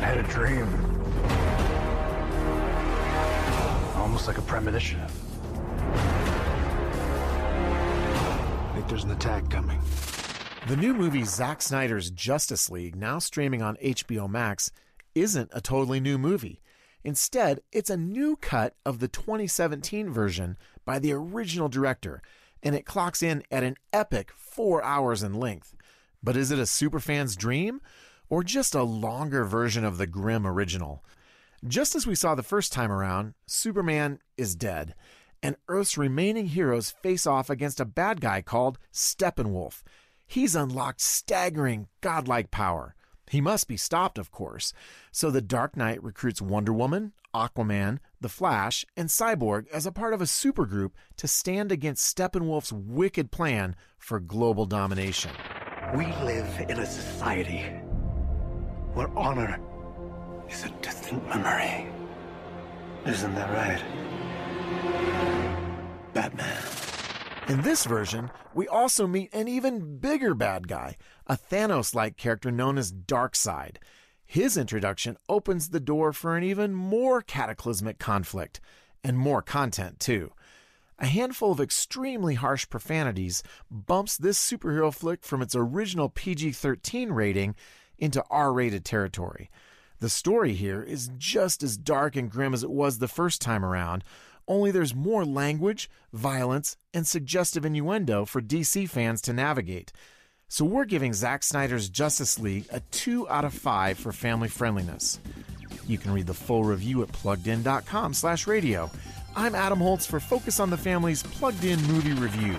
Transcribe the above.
I had a dream. Almost like a premonition. I think there's an attack coming. The new movie Zack Snyder's Justice League, now streaming on HBO Max, isn't a totally new movie. Instead, it's a new cut of the 2017 version by the original director, and it clocks in at an epic four hours in length. But is it a superfan's dream? Or just a longer version of the grim original? Just as we saw the first time around, Superman is dead, and Earth's remaining heroes face off against a bad guy called Steppenwolf. He's unlocked staggering, godlike power. He must be stopped, of course. So the Dark Knight recruits Wonder Woman, Aquaman, The Flash, and Cyborg as a part of a supergroup to stand against Steppenwolf's wicked plan for global domination. We live in a society where honor is a distant memory. Isn't that right? Batman. In this version, we also meet an even bigger bad guy, a Thanos like character known as Darkseid. His introduction opens the door for an even more cataclysmic conflict, and more content, too. A handful of extremely harsh profanities bumps this superhero flick from its original PG 13 rating into R rated territory. The story here is just as dark and grim as it was the first time around, only there's more language, violence, and suggestive innuendo for DC fans to navigate. So we're giving Zack Snyder's Justice League a 2 out of 5 for family friendliness. You can read the full review at pluggedin.com slash radio. I'm Adam Holz for Focus on the Family's Plugged In Movie Review.